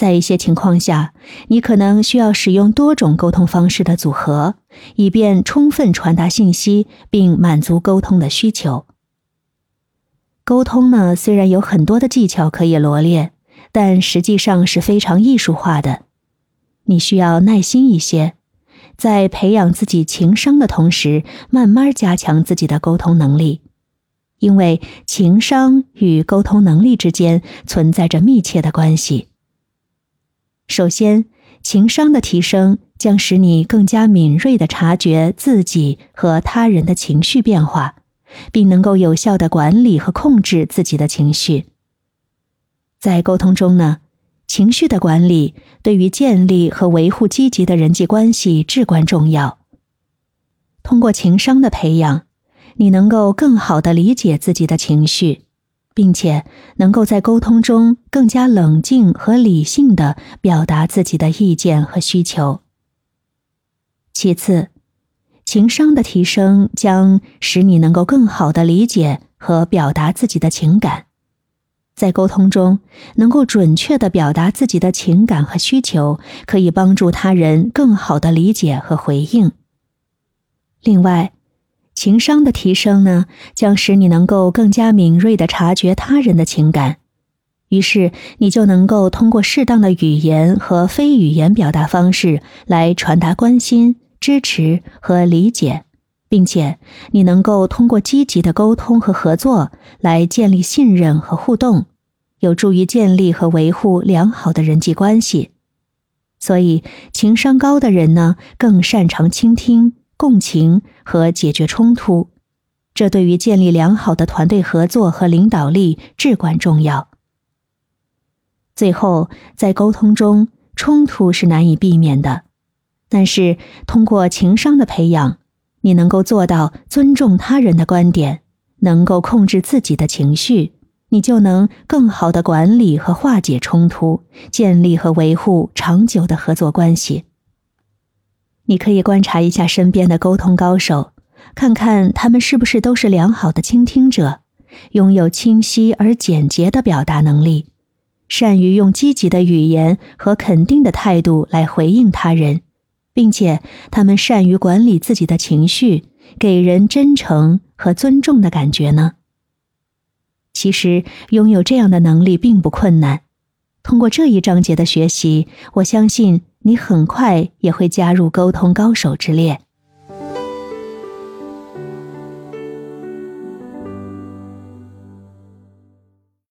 在一些情况下，你可能需要使用多种沟通方式的组合，以便充分传达信息并满足沟通的需求。沟通呢，虽然有很多的技巧可以罗列，但实际上是非常艺术化的。你需要耐心一些，在培养自己情商的同时，慢慢加强自己的沟通能力，因为情商与沟通能力之间存在着密切的关系。首先，情商的提升将使你更加敏锐地察觉自己和他人的情绪变化，并能够有效地管理和控制自己的情绪。在沟通中呢，情绪的管理对于建立和维护积极的人际关系至关重要。通过情商的培养，你能够更好地理解自己的情绪。并且能够在沟通中更加冷静和理性的表达自己的意见和需求。其次，情商的提升将使你能够更好的理解和表达自己的情感，在沟通中能够准确的表达自己的情感和需求，可以帮助他人更好的理解和回应。另外，情商的提升呢，将使你能够更加敏锐的察觉他人的情感，于是你就能够通过适当的语言和非语言表达方式来传达关心、支持和理解，并且你能够通过积极的沟通和合作来建立信任和互动，有助于建立和维护良好的人际关系。所以，情商高的人呢，更擅长倾听。共情和解决冲突，这对于建立良好的团队合作和领导力至关重要。最后，在沟通中，冲突是难以避免的，但是通过情商的培养，你能够做到尊重他人的观点，能够控制自己的情绪，你就能更好的管理和化解冲突，建立和维护长久的合作关系。你可以观察一下身边的沟通高手，看看他们是不是都是良好的倾听者，拥有清晰而简洁的表达能力，善于用积极的语言和肯定的态度来回应他人，并且他们善于管理自己的情绪，给人真诚和尊重的感觉呢？其实，拥有这样的能力并不困难。通过这一章节的学习，我相信。你很快也会加入沟通高手之列。